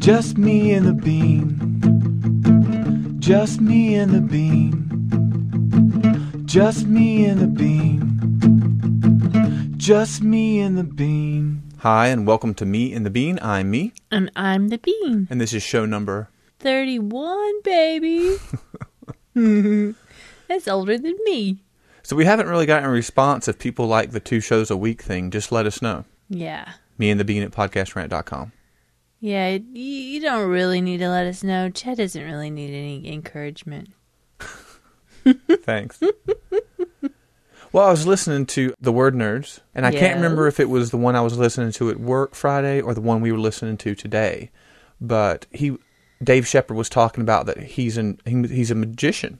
Just me and the bean. Just me and the bean. Just me and the bean. Just me and the bean. Hi, and welcome to Me and the Bean. I'm me, And I'm the bean. and this is show number. 31, baby. That's older than me. So we haven't really gotten a response if people like the two shows a week thing. Just let us know. Yeah. Me and the Bean at podcastrant.com. Yeah, you, don't really need to let us know. Chad doesn't really need any encouragement. Thanks. well, I was listening to The Word Nerds, and I can't remember if it was the one I was listening to at work Friday or the one we were listening to today. But he, Dave Shepard, was talking about that he's an he, he's a magician.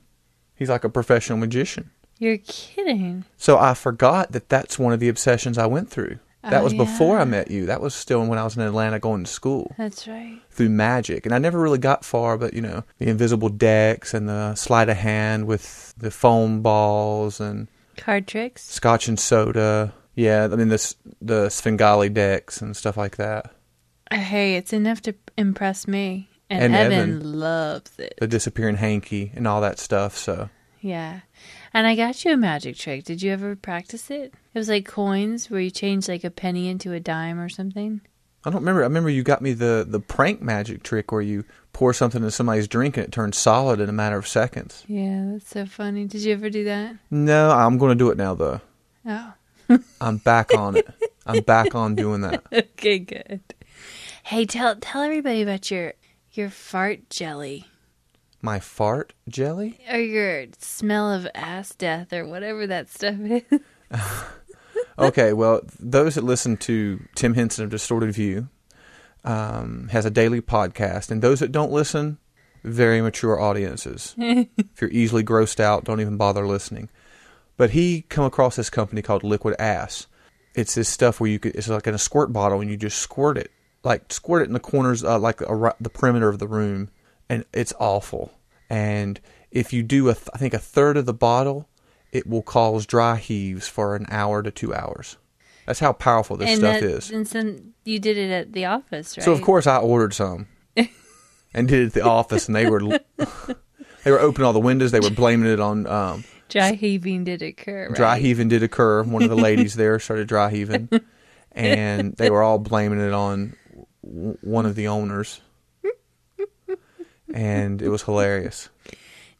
He's like a professional magician. You're kidding. So I forgot that that's one of the obsessions I went through. That Oh, was before I met you. That was still when I was in Atlanta going to school That's right. through magic. And I never really got far, but you know, the invisible decks and the sleight of hand with the foam balls and Card tricks. scotch and soda. Yeah, I mean, this, the Svengali decks and stuff like that. Hey, it's enough to impress me. And, And Evan, Evan. loves it. The disappearing hanky and all that stuff. So Yeah. And I got you a magic trick. Did you ever practice it? It was like coins where you change like a penny into a dime or something. I don't remember. I remember you got me the, the prank magic trick where you pour something in somebody's drink and it turns solid in a matter of seconds. Yeah, that's so funny. Did you ever do that? No, I'm going to do it now though. Oh. I'm back on it. I'm back on doing that. Okay, good. Hey, tell tell everybody about your your fart jelly My fart jelly? or your smell of ass death or whatever that stuff is. Okay, well, those that listen to Tim Henson of Distorted View um, has a daily podcast, and those that don't listen, very mature audiences. if you're easily grossed out, don't even bother listening. But he come across this company called Liquid Ass. It's this stuff where you could, it's like in a squirt bottle, and you just squirt it, like squirt it in the corners, uh, like ar- the perimeter of the room, and it's awful. And if you do, a th- I think a third of the bottle, it will cause dry heaves for an hour to two hours. That's how powerful this and stuff that, is. And some you did it at the office, right? So of course I ordered some, and did it at the office, and they were they were opening all the windows. They were blaming it on um, dry heaving did occur. Right? dry heaving did occur. One of the ladies there started dry heaving, and they were all blaming it on w- one of the owners, and it was hilarious.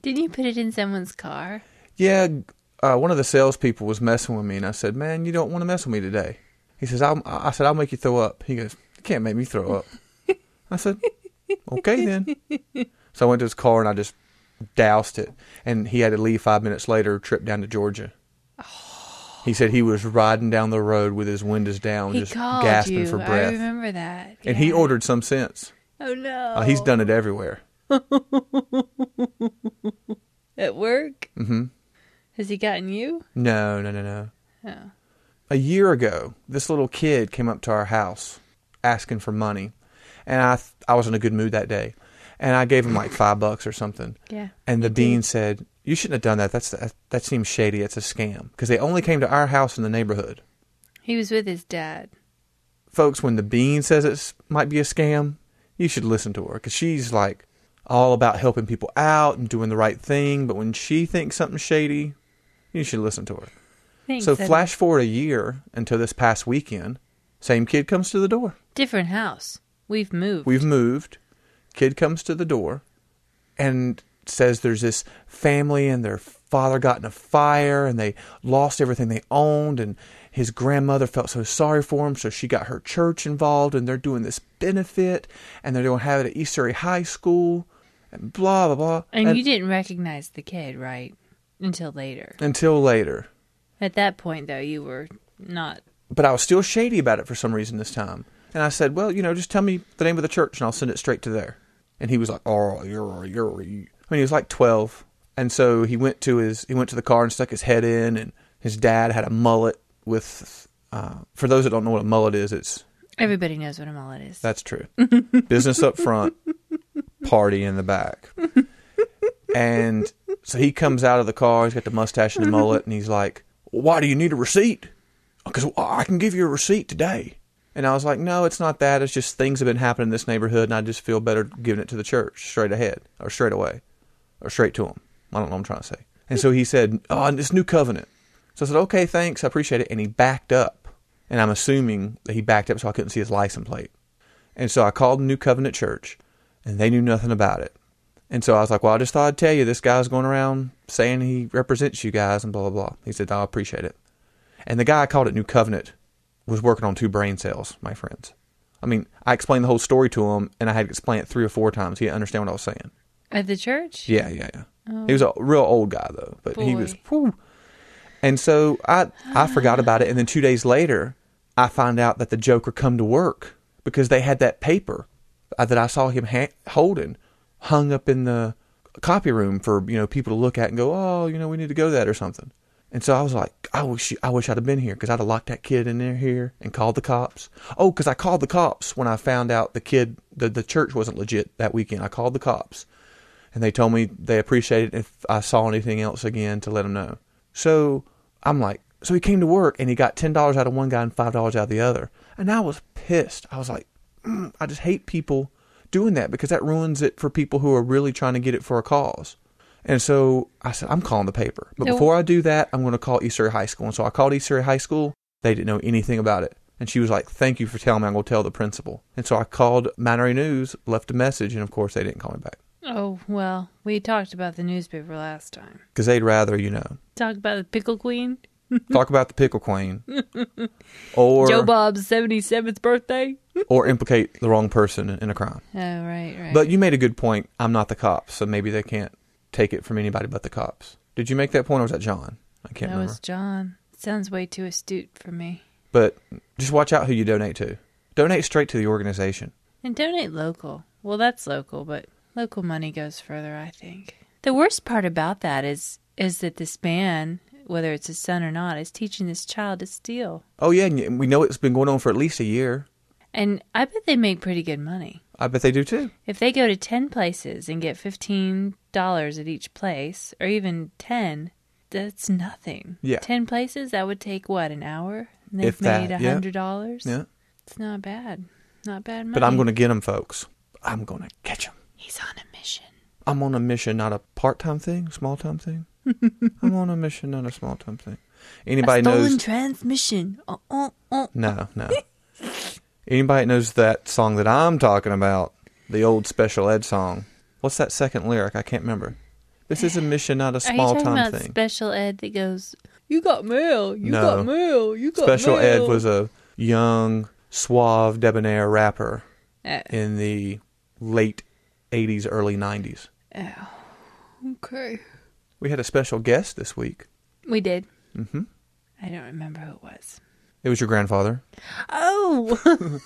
Didn't you put it in someone's car? Yeah, uh, one of the salespeople was messing with me, and I said, "Man, you don't want to mess with me today." He says, I'll, "I said I'll make you throw up." He goes, "You can't make me throw up." I said, "Okay then." So I went to his car and I just doused it, and he had to leave five minutes later, trip down to Georgia. He said he was riding down the road with his windows down, He just gasping you. for breath. I remember that. And he ordered some since. Oh no! Uh, he's done it everywhere. at work. hmm Has he gotten you? No, no, no, no. Oh. a year ago, this little kid came up to our house asking for money, and I th- I was in a good mood that day, and I gave him like five bucks or something. Yeah. And the dean said, "You shouldn't have done that. That's that, that seems shady. It's a scam." Because they only came to our house in the neighborhood. He was with his dad. Folks, when the bean says it might be a scam, you should listen to her because she's like all about helping people out and doing the right thing. But when she thinks something's shady, you should listen to her. Thanks, so flash forward a year until this past weekend, same kid comes to the door. Different house. We've moved. We've moved. Kid comes to the door and says there's this family and their father got in a fire and they lost everything they owned and his grandmother felt so sorry for him so she got her church involved and they're doing this benefit and they're going to have it at East Surry High School blah blah blah and, you didn't recognize the kid, right? Until later. until later At that point, though, you were not. but I was still shady about it for some reason this time. And I said, "Well, you know, just tell me the name of the church, and I'll send it straight to there." And he was like, "Oh, you're, you're." I mean, he was like twelve, and so he went to his he went to the car and stuck his head in, and his dad had a mullet with. Uh, for those that don't know what a mullet is, it's Everybody knows what a mullet is. that's true. Business up front, party in the back. And so he comes out of the car. He's got the mustache and the mullet, and he's like, "Why do you need a receipt? Oh, because I can give you a receipt today." And I was like, no, it's not that. It's just things have been happening in this neighborhood, and I just feel better giving it to the church straight ahead or straight away or straight to them. I don't know what I'm trying to say. And so he said, oh, this new covenant. So I said, okay, thanks. I appreciate it. And he backed up. And I'm assuming that he backed up so I couldn't see his license plate. And so I called New Covenant Church, and they knew nothing about it. And so I was like, well, I just thought I'd tell you this guy's going around saying he represents you guys and blah, blah, blah. He said, I appreciate it. And the guy I called it New Covenant was working on two brain cells, my friends. I mean, I explained the whole story to him, and I had to explain it three or four times. He didn't understand what I was saying. At the church? Yeah, yeah, yeah. Oh. He was a real old guy though, but he was. Whew. And so I I forgot about it, and then two days later, I find out that the Joker come to work because they had that paper Uh, that I saw him ha- holding hung up in the copy room for you know people to look at and go, oh, you know, we need to go to that or something. And so I was like, I wish I wish I'd have been here because I'd have locked that kid in there here and called the cops. Oh, because I called the cops when I found out the kid the the church wasn't legit that weekend. I called the cops and they told me they appreciated if I saw anything else again to let them know. So I'm like, so he came to work and he got ten dollars out of one guy and five dollars out of the other, and I was pissed. I was like, mm, I just hate people doing that because that ruins it for people who are really trying to get it for a cause. And so I said, I'm calling the paper, but No. before I do that, I'm going to call East Surry High School. And so I called East Surry High School. They didn't know anything about it. And she was like, Thank you for telling me. I'm going to tell the principal. And so I called Mount News, left a message, and of course they didn't call me back Oh, well, we talked about the newspaper last time. because they'd rather, you know, Talk about the Pickle Queen. talk about the pickle queen or Joe Bob's 77th birthday. or implicate the wrong person in a crime. Oh, right, right. But you made a good point. I'm not the cops, so maybe they can't take it from anybody but the cops. Did you make that point, or was that John? I can't that remember. was John. Sounds way too astute for me. But just watch out who you donate to. Donate straight to the organization. And donate local. Well, that's local, but local money goes further, I think. The worst part about that is is that this man, whether it's his son or not, is teaching this child to steal. Oh yeah, and we know it's been going on for at least a year. And I bet they make pretty good money. I bet they do too. If they go to 10 places and get $15 at each place, or even 10, that's nothing. Yeah. 10 places, that would take what, an hour? And they've If made yeah. $100? Yeah. It's not bad. Not bad money. But I'm going to get them, folks. I'm going to catch them. He's on a mission. I'm on a mission, not a part-time thing, small-time thing. I'm on a mission, not a small-time thing. Anybody a stolen knows? transmission. Uh, uh, uh. No, no. Anybody knows that song that I'm talking about? The old special ed song. What's that second lyric? I can't remember. This is a mission, not a small time thing. special ed that goes, You got mail, you No. got mail, you got Special mail. Special ed was a young, suave, debonair rapper Oh, in the late 80s, early 90s. oh, okay. We had a special guest this week. We did. Mm-hmm. I don't remember who it was. It was your grandfather. Oh!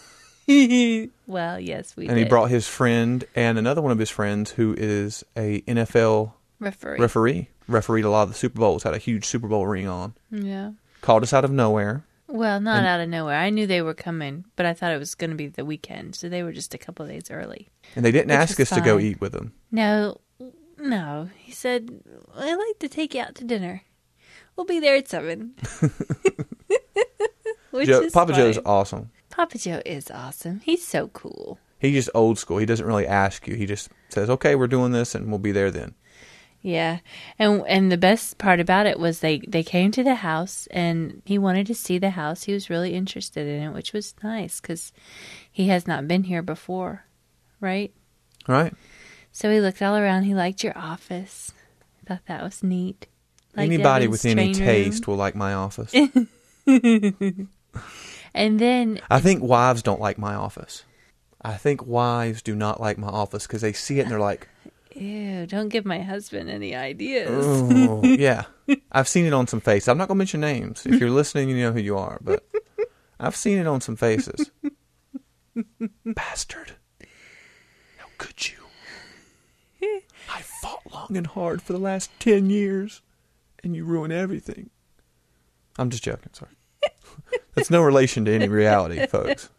well, yes, we and did. he brought his friend and another one of his friends who is a NFL referee. referee. Refereed a lot of the Super Bowls, had a huge Super Bowl ring on. yeah. Called us out of nowhere. Well, not And- out of nowhere. I knew they were coming, but I thought it was going to be the weekend, so they were just a couple of days early. And they didn't ask us to go eat with them. No, no. He said, "I'd like to take you out to dinner. We'll be there at seven. Which Joe, is Papa Joe's fine. awesome. Papa Joe is awesome. He's so cool. He's just old school. He doesn't really ask you. He just says, "Okay, we're doing this, and we'll be there then." Yeah, and and the best part about it was they they came to the house and he wanted to see the house. He was really interested in it, which was nice because he has not been here before, right? Right. So he looked all around. He liked your office. Thought that was neat. Liked Anybody with any room. taste will like my office. And then I think wives don't like my office. I think wives do not like my office because they see it and they're like, Ew, don't give my husband any ideas. "Oh, yeah." I've seen it on some faces. I'm not going to mention names. If you're listening, you know who you are. But I've seen it on some faces. Bastard! How could you? I fought long and hard for the last ten years, and you ruin everything. I'm just joking. Sorry. That's no relation to any reality, folks.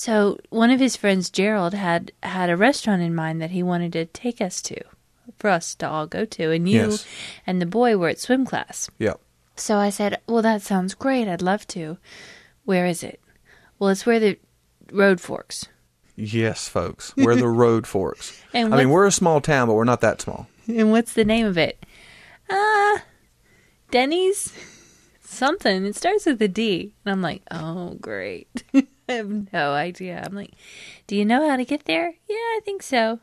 So one of his friends, Gerald, had had a restaurant in mind that he wanted to take us to, for us to all go to, and you Yes. and the boy were at swim class. Yep. So I said, "Well, that sounds great. I'd love to. Where is it?" Well, it's where the road forks. Yes, folks. We're the road forks. And I mean, we're a small town, but we're not that small. And what's the name of it? Uh, Denny's? Something. It starts with a D. And I'm like, oh, great. I have no idea. I'm like, do you know how to get there? Yeah, I think so.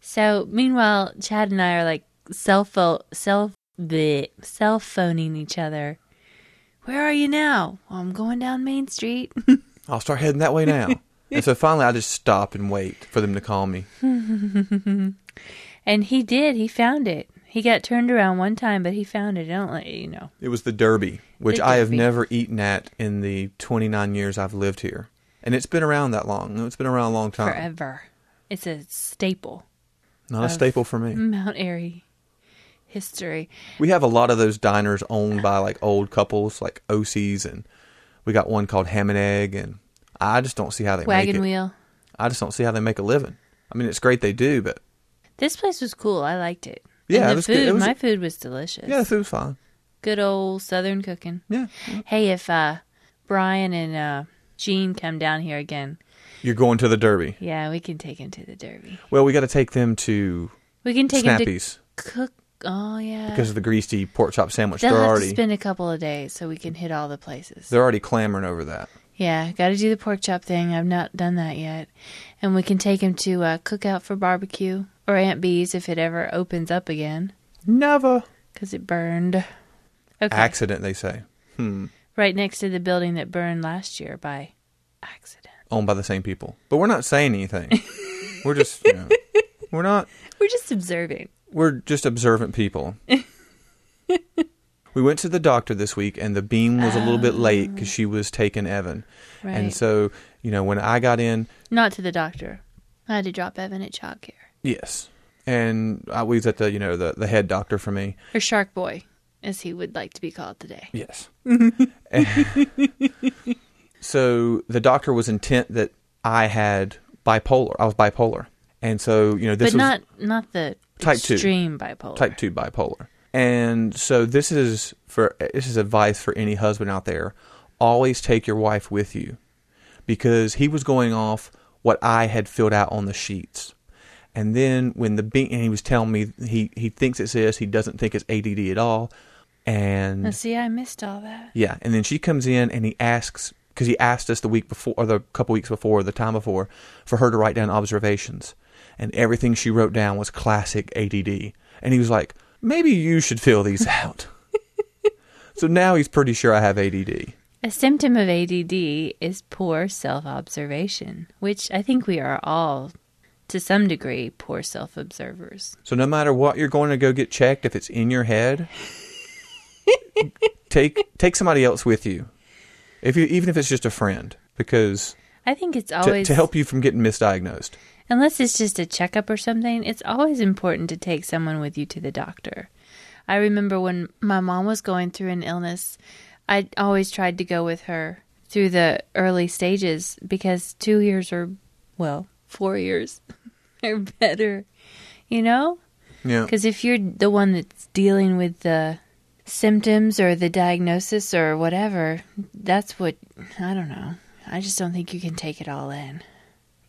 So, meanwhile, Chad and I are like cell phone, cell, bleh, cell phoning each other. Where are you now? Well, I'm going down Main Street. I'll start heading that way now. and so finally, I just stop and wait for them to call me. and he did. He found it. He got turned around one time, but he found it. I don't let you know. It was the Derby, which The I have Derby. never eaten at in the 29 years I've lived here. And it's been around that long. It's been around a long time. Forever. It's a staple. Not a staple for me. Mount Airy history. We have a lot of those diners owned by like old couples, like OCs, and we got one called Ham and Egg, and I just don't see how they Wagon make it. wheel. I just don't see how they make a living. I mean, it's great they do, but This place was cool. I liked it. Yeah, and it the was food. good. It was- my food was delicious. yeah, the food's fine. Good old Southern cooking. Yeah, Hey, if uh, Brian and uh, Gene come down here again, you're going to the Derby. yeah, we can take them to the Derby. Well, we got to take them to We can take him Snappy's to cook. Oh yeah, because of the greasy pork chop sandwich. they'll They're have already to spend a couple of days so we can hit all the places. they're already clamoring over that. Yeah, got to do the pork chop thing. I've not done that yet. And we can take him to uh, Cookout for Barbecue or Aunt B's if it ever opens up again Never because it burned. Okay. accident, they say. Hmm. right next to the building that burned last year by accident. Owned by the same people, but we're not saying anything. we're just you know, we're not We're just observing. we're just observant people. we went to the doctor this week, and the beam was a little bit late ah. because she was taking Evan, Right. and so you know when I got in, Not to the doctor. I had to drop Evan at childcare. yes, and I was at the you know the the head doctor for me. Or Shark Boy, as he would like to be called today. Yes. so the doctor was intent that I had bipolar. I was bipolar, and so you know this but was not not the Type two. extreme bipolar. type 2 bipolar. And so this is for this is advice for any husband out there. Always take your wife with you because he was going off what I had filled out on the sheets. And then when the and he was telling me he he thinks it's this, he doesn't think it's ADD at all. And Now, see, I missed all that. yeah, and then she comes in and he asks because he asked us the week before or the couple weeks before, the time before, for her to write down observations, and everything she wrote down was classic ADD. And he was like, "Maybe you should fill these out." so now he's pretty sure I have ADD. A symptom of ADD is poor self observation, which I think we are all, to some degree, poor self observers. So no matter what you're going to go get checked, if it's in your head, take take somebody else with you. If you even if it's just a friend, because I think it's to, always to help you from getting misdiagnosed. Unless it's just a checkup or something, it's always important to take someone with you to the doctor. I remember when my mom was going through an illness, I always tried to go with her through the early stages because two years or, well, four years are better, you know? Yeah. Because if you're the one that's dealing with the symptoms or the diagnosis or whatever, that's what, I don't know. I just don't think you can take it all in.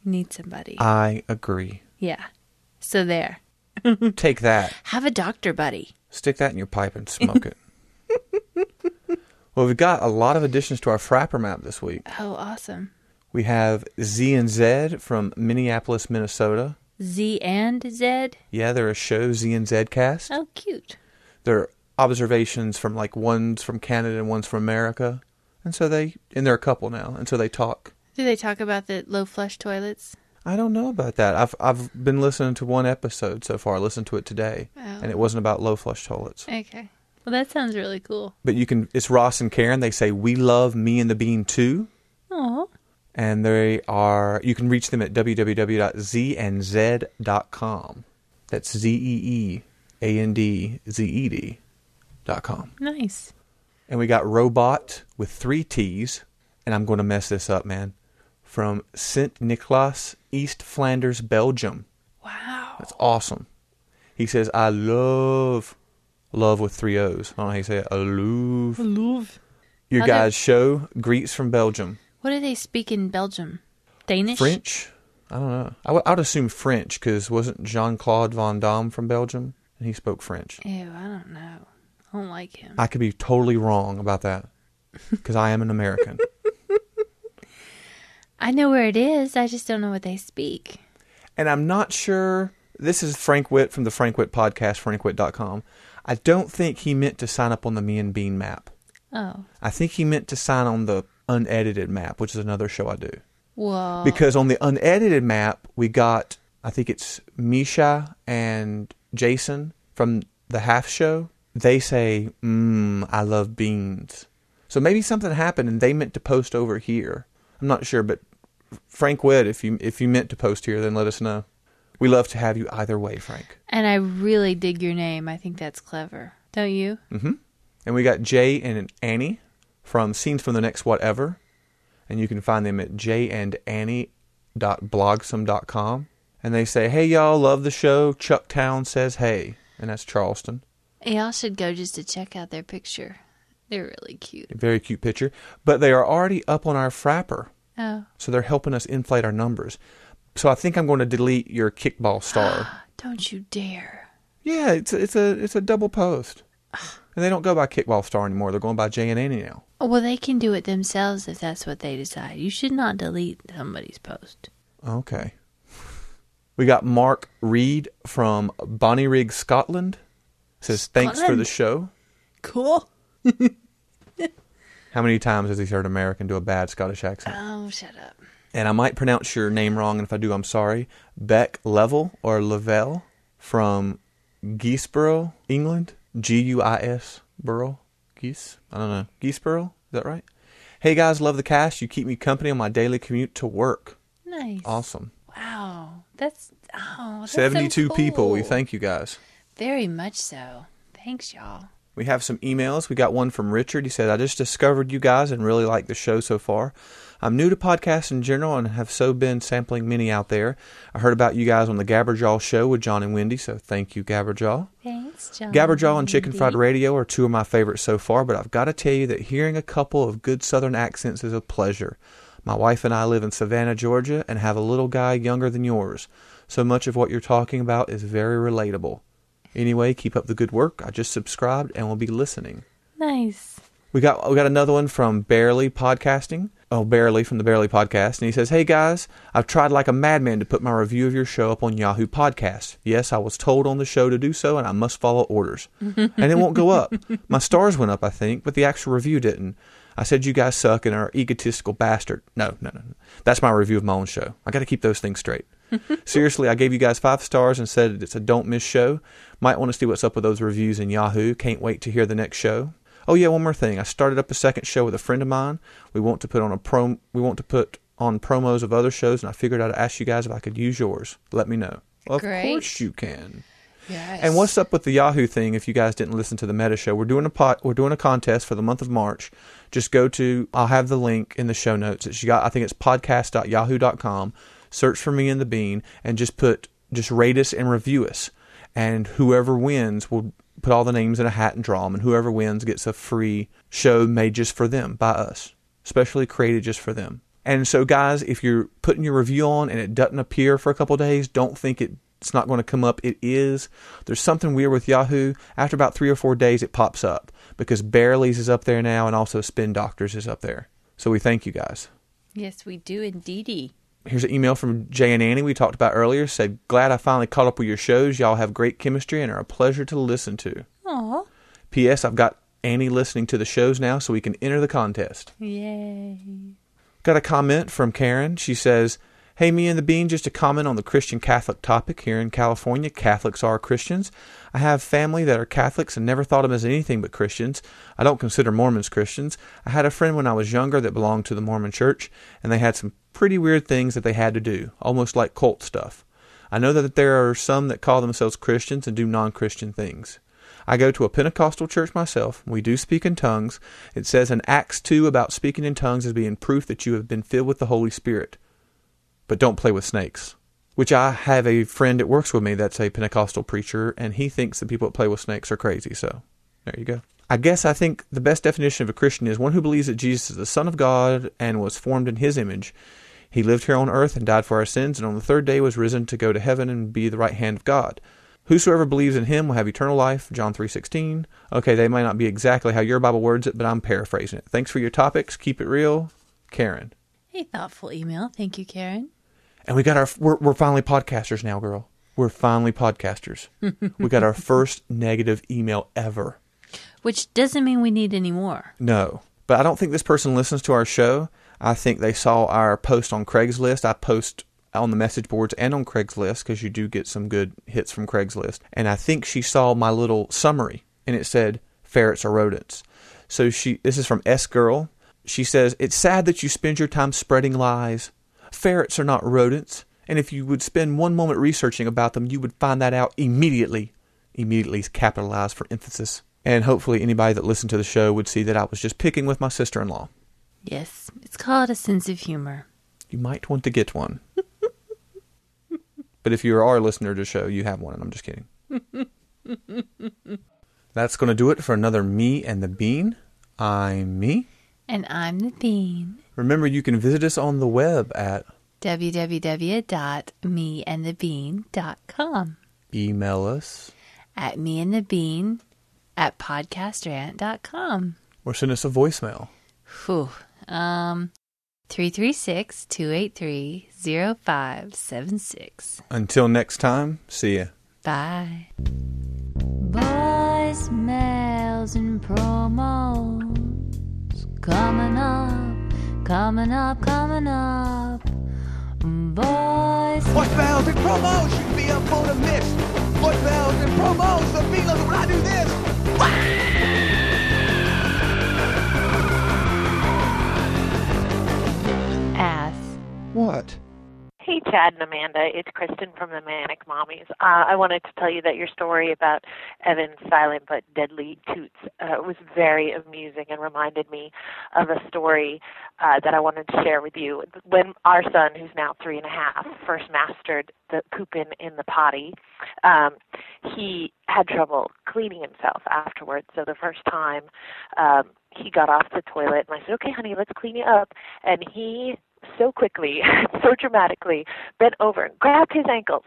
Need somebody. I agree. Yeah. So there. Take that. Have a doctor buddy. Stick that in your pipe and smoke it. well, we've got a lot of additions to our Frapper map this week. Oh, awesome. We have Z and Z from Minneapolis, Minnesota. Z and Z. Yeah, they're a show, Z and Z cast. Oh, cute. They're observations from like one's from Canada and one's from America. And so they, and they're a couple now, and so they talk. Do they talk about the low flush toilets? I don't know about that. I've I've been listening to one episode so far. I listened to it today, Oh. and it oh. wasn't about low flush toilets. Okay. Well, that sounds really cool. But you can. It's Ross and Karen. They say we love me and the bean too. Oh, and they are you can reach them at www.zandz.com. That's Z E E A N D Z E D dot com. nice. And we got Robot with three T's, and I'm going to mess this up, man. From St. Niklaas, East Flanders, Belgium. Wow. That's awesome. He says, I love, love with three O's. I don't know how you say it. I love. Love. Your How do- guys' show, Greets from Belgium. What do they speak in Belgium? Danish? French? I don't know. I would, I would assume French because wasn't Jean Claude Van Damme from Belgium and he spoke French. Ew, I don't know. I don't like him. I could be totally wrong about that because I am an American. I know where it is. I just don't know what they speak. and I'm not sure. This is Frank Witt from the Frank Witt podcast, frankwitt.com. I don't think he meant to sign up on the Me and Bean map. Oh, I think he meant to sign on the unedited map, which is another show I do. well, Because on the unedited map, we got, I think it's Misha and Jason from the half show. They say, mmm, I love beans. So maybe something happened and they meant to post over here. I'm not sure, but Frank Witt, if you if you meant to post here, then let us know. We love to have you either way, Frank. and I really dig your name. I think that's clever. Don't you? Mm-hmm. And we got Jay and Annie from Scenes from the Next Whatever. And you can find them at jayandannie.blogsome.com. And they say, hey, y'all, love the show. Chuck Town says, hey. And that's Charleston. Y'all should go just to check out their picture. They're really cute. Very cute picture. But they are already up on our Frapper. Oh, So they're helping us inflate our numbers. So I think I'm going to delete your kickball star. don't you dare. yeah, it's a, it's a it's a double post. And they don't go by kickball star anymore. They're going by J and Annie now. Oh, well, they can do it themselves if that's what they decide. You should not delete somebody's post. Okay. We got Mark Reed from Bonnyrigg, Scotland. Says thanks for the Scotland. show. Cool. How many times has he heard American do a bad Scottish accent? Oh, shut up. And I might pronounce your name wrong, and if I do, I'm sorry. Beck Level or Lavelle from Geesborough, England. G U I S Borough. Geese? I don't know. Geesborough? Is that right? Hey guys, love the cast. You keep me company on my daily commute to work. Nice. Awesome. Wow. That's oh, that's so 72 people. We thank you guys. Very much so. Thanks, y'all. We have some emails. We got one from Richard. He said, I just discovered you guys and really like the show so far. I'm new to podcasts in general and have so been sampling many out there. I heard about you guys on the Gabberjaw show with John and Wendy, so thank you, Gabberjaw. Thanks, John. Gabberjaw and Chicken Fried Radio are two of my favorites so far, but I've got to tell you that hearing a couple of good Southern accents is a pleasure. My wife and I live in Savannah, Georgia, and have a little guy younger than yours. So much of what you're talking about is very relatable. Anyway, keep up the good work. I just subscribed and will be listening. Nice. We got we got another one from Barely Podcasting. Oh, Barely from the Barely Podcast, and he says, "Hey guys, I've tried like a madman to put my review of your show up on Yahoo Podcasts. Yes, I was told on the show to do so, and I must follow orders. and it won't go up. My stars went up, I think, but the actual review didn't. I said you guys suck and are egotistical bastard. No, no, no, no. That's my review of my own show. I got to keep those things straight. Seriously, I gave you guys five stars and said it's a don't miss show. Might want to see what's up with those reviews in Yahoo. Can't wait to hear the next show. Oh yeah, one more thing. I started up a second show with a friend of mine. We want to put on a prom. We want to put on promos of other shows, and I figured I'd ask you guys if I could use yours. Let me know. Of Great. course you can. Yes. And what's up with the Yahoo thing? If you guys didn't listen to the Meta Show, we're doing a pot. We're doing a contest for the month of March. Just go to. I'll have the link in the show notes. It's you got. I think it's podcast.yahoo.com. Search for me and the Bean, and just put just rate us and review us. And whoever wins will put all the names in a hat and draw them. And whoever wins gets a free show made just for them by us, specially created just for them. And so, guys, if you're putting your review on and it doesn't appear for a couple days, don't think it it's not going to come up. It is. There's something weird with Yahoo. After about three or four days, it pops up because Barely's is up there now, and also Spin Doctors is up there. So we thank you guys. yes, we do indeedy. Here's an email from Jay and Annie we talked about earlier. Said, glad I finally caught up with your shows. Y'all have great chemistry and are a pleasure to listen to. Aw. P.S. I've got Annie listening to the shows now, so we can enter the contest. Yay. Got a comment from Karen. She says, Hey, me and the Bean, just a comment on the Christian Catholic topic. Here in California, Catholics are Christians. I have family that are Catholics and never thought of them as anything but Christians. I don't consider Mormons Christians. I had a friend when I was younger that belonged to the Mormon church, and they had some pretty weird things that they had to do, almost like cult stuff. I know that there are some that call themselves Christians and do non Christian things. I go to a Pentecostal church myself. We do speak in tongues. It says in Acts 2 about speaking in tongues as being proof that you have been filled with the Holy Spirit. But don't play with snakes. Which I have a friend that works with me that's a Pentecostal preacher, and he thinks that people that play with snakes are crazy. So There you go. I guess I think the best definition of a Christian is one who believes that Jesus is the Son of God and was formed in His image. He lived here on earth and died for our sins, and on the third day was risen to go to heaven and be the right hand of God. Whosoever believes in him will have eternal life. John 3:16. Okay, they may not be exactly how your Bible words it, but I'm paraphrasing it. Thanks for your topics. Keep it real, Karen. A thoughtful email. Thank you, Karen. And we got our we're, we're finally podcasters now, girl. We're finally podcasters. we got our first negative email ever. Which doesn't mean we need any more. No, but I don't think this person listens to our show. I think they saw our post on Craigslist. I post on the message boards and on Craigslist because you do get some good hits from Craigslist. And I think she saw my little summary and it said ferrets are rodents. So she this is from S girl. She says, "It's sad that you spend your time spreading lies. Ferrets are not rodents, and if you would spend one moment researching about them, you would find that out immediately." Immediately is capitalized for emphasis. And hopefully anybody that listened to the show would see that I was just picking with my sister-in-law. Yes, it's called a sense of humor. You might want to get one. but if you are a listener to the show, you have one, and I'm just kidding. That's going to do it for another Me and the Bean. I'm me. And I'm the Bean. Remember, you can visit us on the web at www.meandthebean.com. email us At meandthebean at podcastrant.com. or send us a voicemail. Whew. Um, 336-283-0576. Until next time, see ya. Bye. Voicemails and promos coming up, coming up, coming up. Voice. Voicemails and promos should be up on a miss. Voicemails and promos, the Beatles when I do this. Ass. What? Hey, Chad and Amanda. It's Kristen from the Manic Mommies. Uh, I wanted to tell you that your story about Evan's silent but deadly toots uh, was very amusing and reminded me of a story uh, that I wanted to share with you. When our son, who's now three and a half, first mastered the pooping in the potty, um, he had trouble cleaning himself afterwards. So the first time um, he got off the toilet, and I said, "Okay, honey, let's clean you up," and he so quickly, so dramatically, bent over and grabbed his ankles,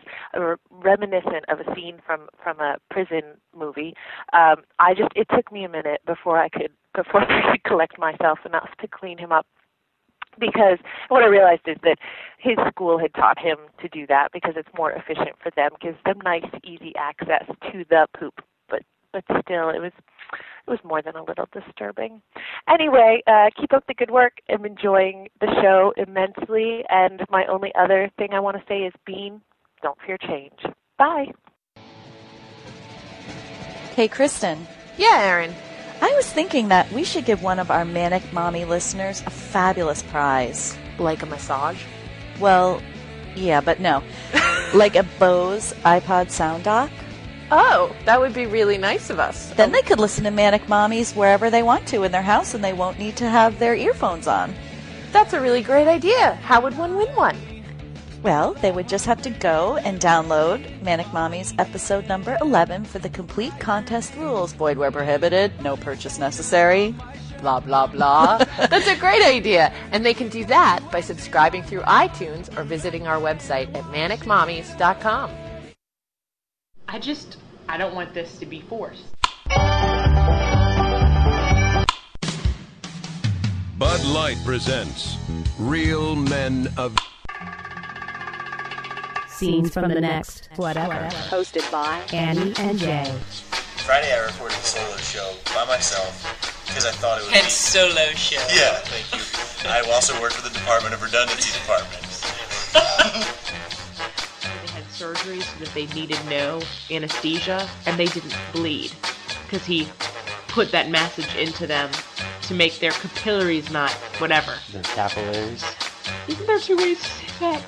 reminiscent of a scene from from a prison movie. Um, I just it took me a minute before I could before I could collect myself enough to clean him up. Because what I realized is that his school had taught him to do that because it's more efficient for them, gives them nice, easy access to the poop. But but still, it was it was more than a little disturbing. Anyway, uh, keep up the good work. I'm enjoying the show immensely. And my only other thing I want to say is Bean, don't fear change. Bye. Hey, Kristen. Yeah, Erin. I was thinking that we should give one of our Manic Mommy listeners a fabulous prize. Like a massage? Well, yeah, but no. like a Bose iPod sound dock. Oh, that would be really nice of us. Then they could listen to Manic Mommies wherever they want to in their house and they won't need to have their earphones on. That's a really great idea. How would one win one? Well, they would just have to go and download Manic Mommy's episode number 11 for the complete contest rules. Void where prohibited, no purchase necessary. Blah, blah, blah. That's a great idea. And they can do that by subscribing through iTunes or visiting our website at manicmommies.com. I just, I don't want this to be forced. Bud Light presents Real Men of Scenes from the next whatever. Hosted by Annie and Jay. Friday I recorded a solo show by myself because I thought it would And be... solo show. Yeah, thank you. I also worked for the Department of Redundancy Department. They had surgery so that they needed no anesthesia and they didn't bleed because he put that message into them to make their capillaries not whatever. Their capillaries. Isn't there two ways to say that?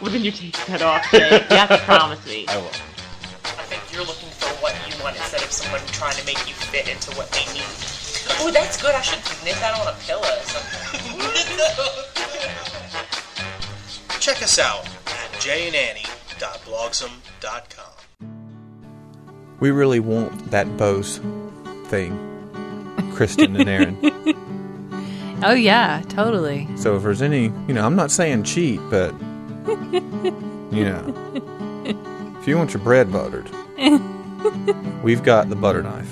Well, then you take that off, Jay. You have to promise me. I will. I think you're looking for what you want instead of someone trying to make you fit into what they need. Oh, that's good. I should knit that on a pillow or something. Check us out at jayandannie.blogsome.com. We really want that Bose thing, Kristen and Erin. Oh yeah, totally. So if there's any, you know, I'm not saying cheat, but you know, if you want your bread buttered, we've got the butter knife.